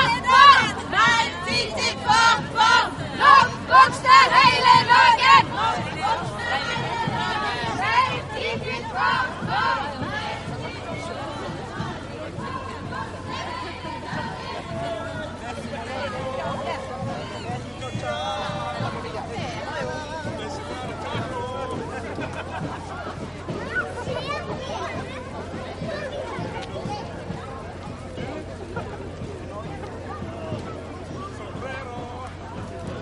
Nine, one, nine,